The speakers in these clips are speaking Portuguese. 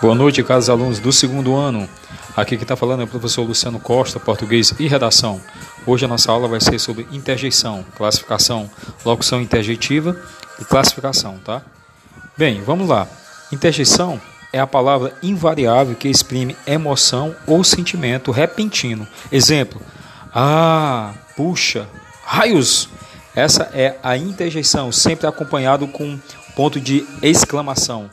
Boa noite, caros alunos do segundo ano. Aqui quem está falando é o professor Luciano Costa, português e redação. Hoje a nossa aula vai ser sobre interjeição, classificação, locução interjeitiva e classificação, tá? Bem, vamos lá. Interjeição é a palavra invariável que exprime emoção ou sentimento repentino. Exemplo: Ah, puxa, raios! Essa é a interjeição, sempre acompanhado com ponto de exclamação.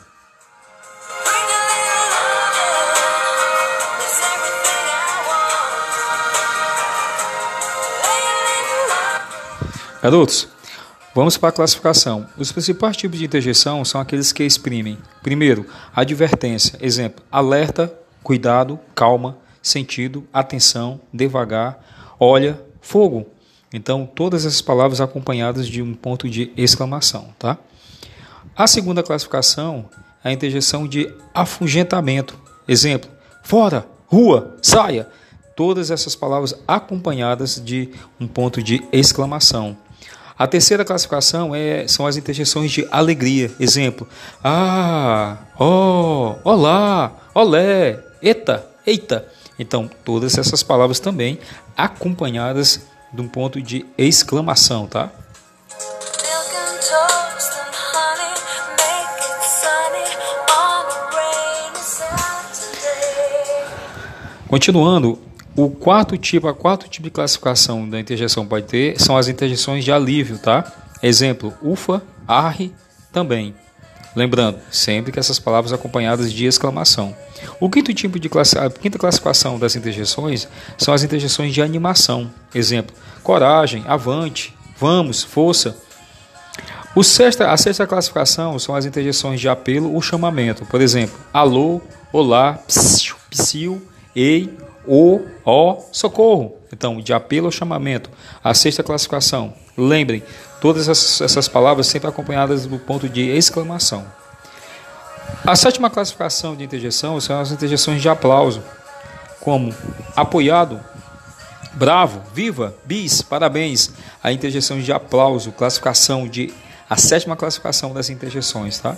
Garotos, vamos para a classificação. Os principais tipos de interjeição são aqueles que exprimem, primeiro, advertência, exemplo, alerta, cuidado, calma, sentido, atenção, devagar, olha, fogo. Então, todas essas palavras acompanhadas de um ponto de exclamação, tá? A segunda classificação é a interjeição de afugentamento, exemplo, fora, rua, saia. Todas essas palavras acompanhadas de um ponto de exclamação. A terceira classificação é, são as interjeições de alegria. Exemplo: ah, oh, olá, olé, eita, eita. Então, todas essas palavras também acompanhadas de um ponto de exclamação, tá? Continuando, o quarto tipo, a quarto tipo de classificação da interjeição pode ter são as interjeições de alívio, tá? Exemplo, ufa, arre, também. Lembrando, sempre que essas palavras acompanhadas de exclamação. O quinto tipo de classi a quinta classificação das interjeições são as interjeições de animação. Exemplo, coragem, avante, vamos, força. O sexta, a sexta classificação são as interjeições de apelo ou chamamento. Por exemplo, alô, olá, psiu, psiu, ei, o, ó, socorro. Então, de apelo ao chamamento. A sexta classificação. Lembrem, todas essas, palavras sempre acompanhadas do ponto de exclamação. A sétima classificação de interjeição são as interjeições de aplauso, como apoiado, bravo, viva, bis, parabéns. A interjeição de aplauso, classificação de a sétima classificação das interjeições, tá?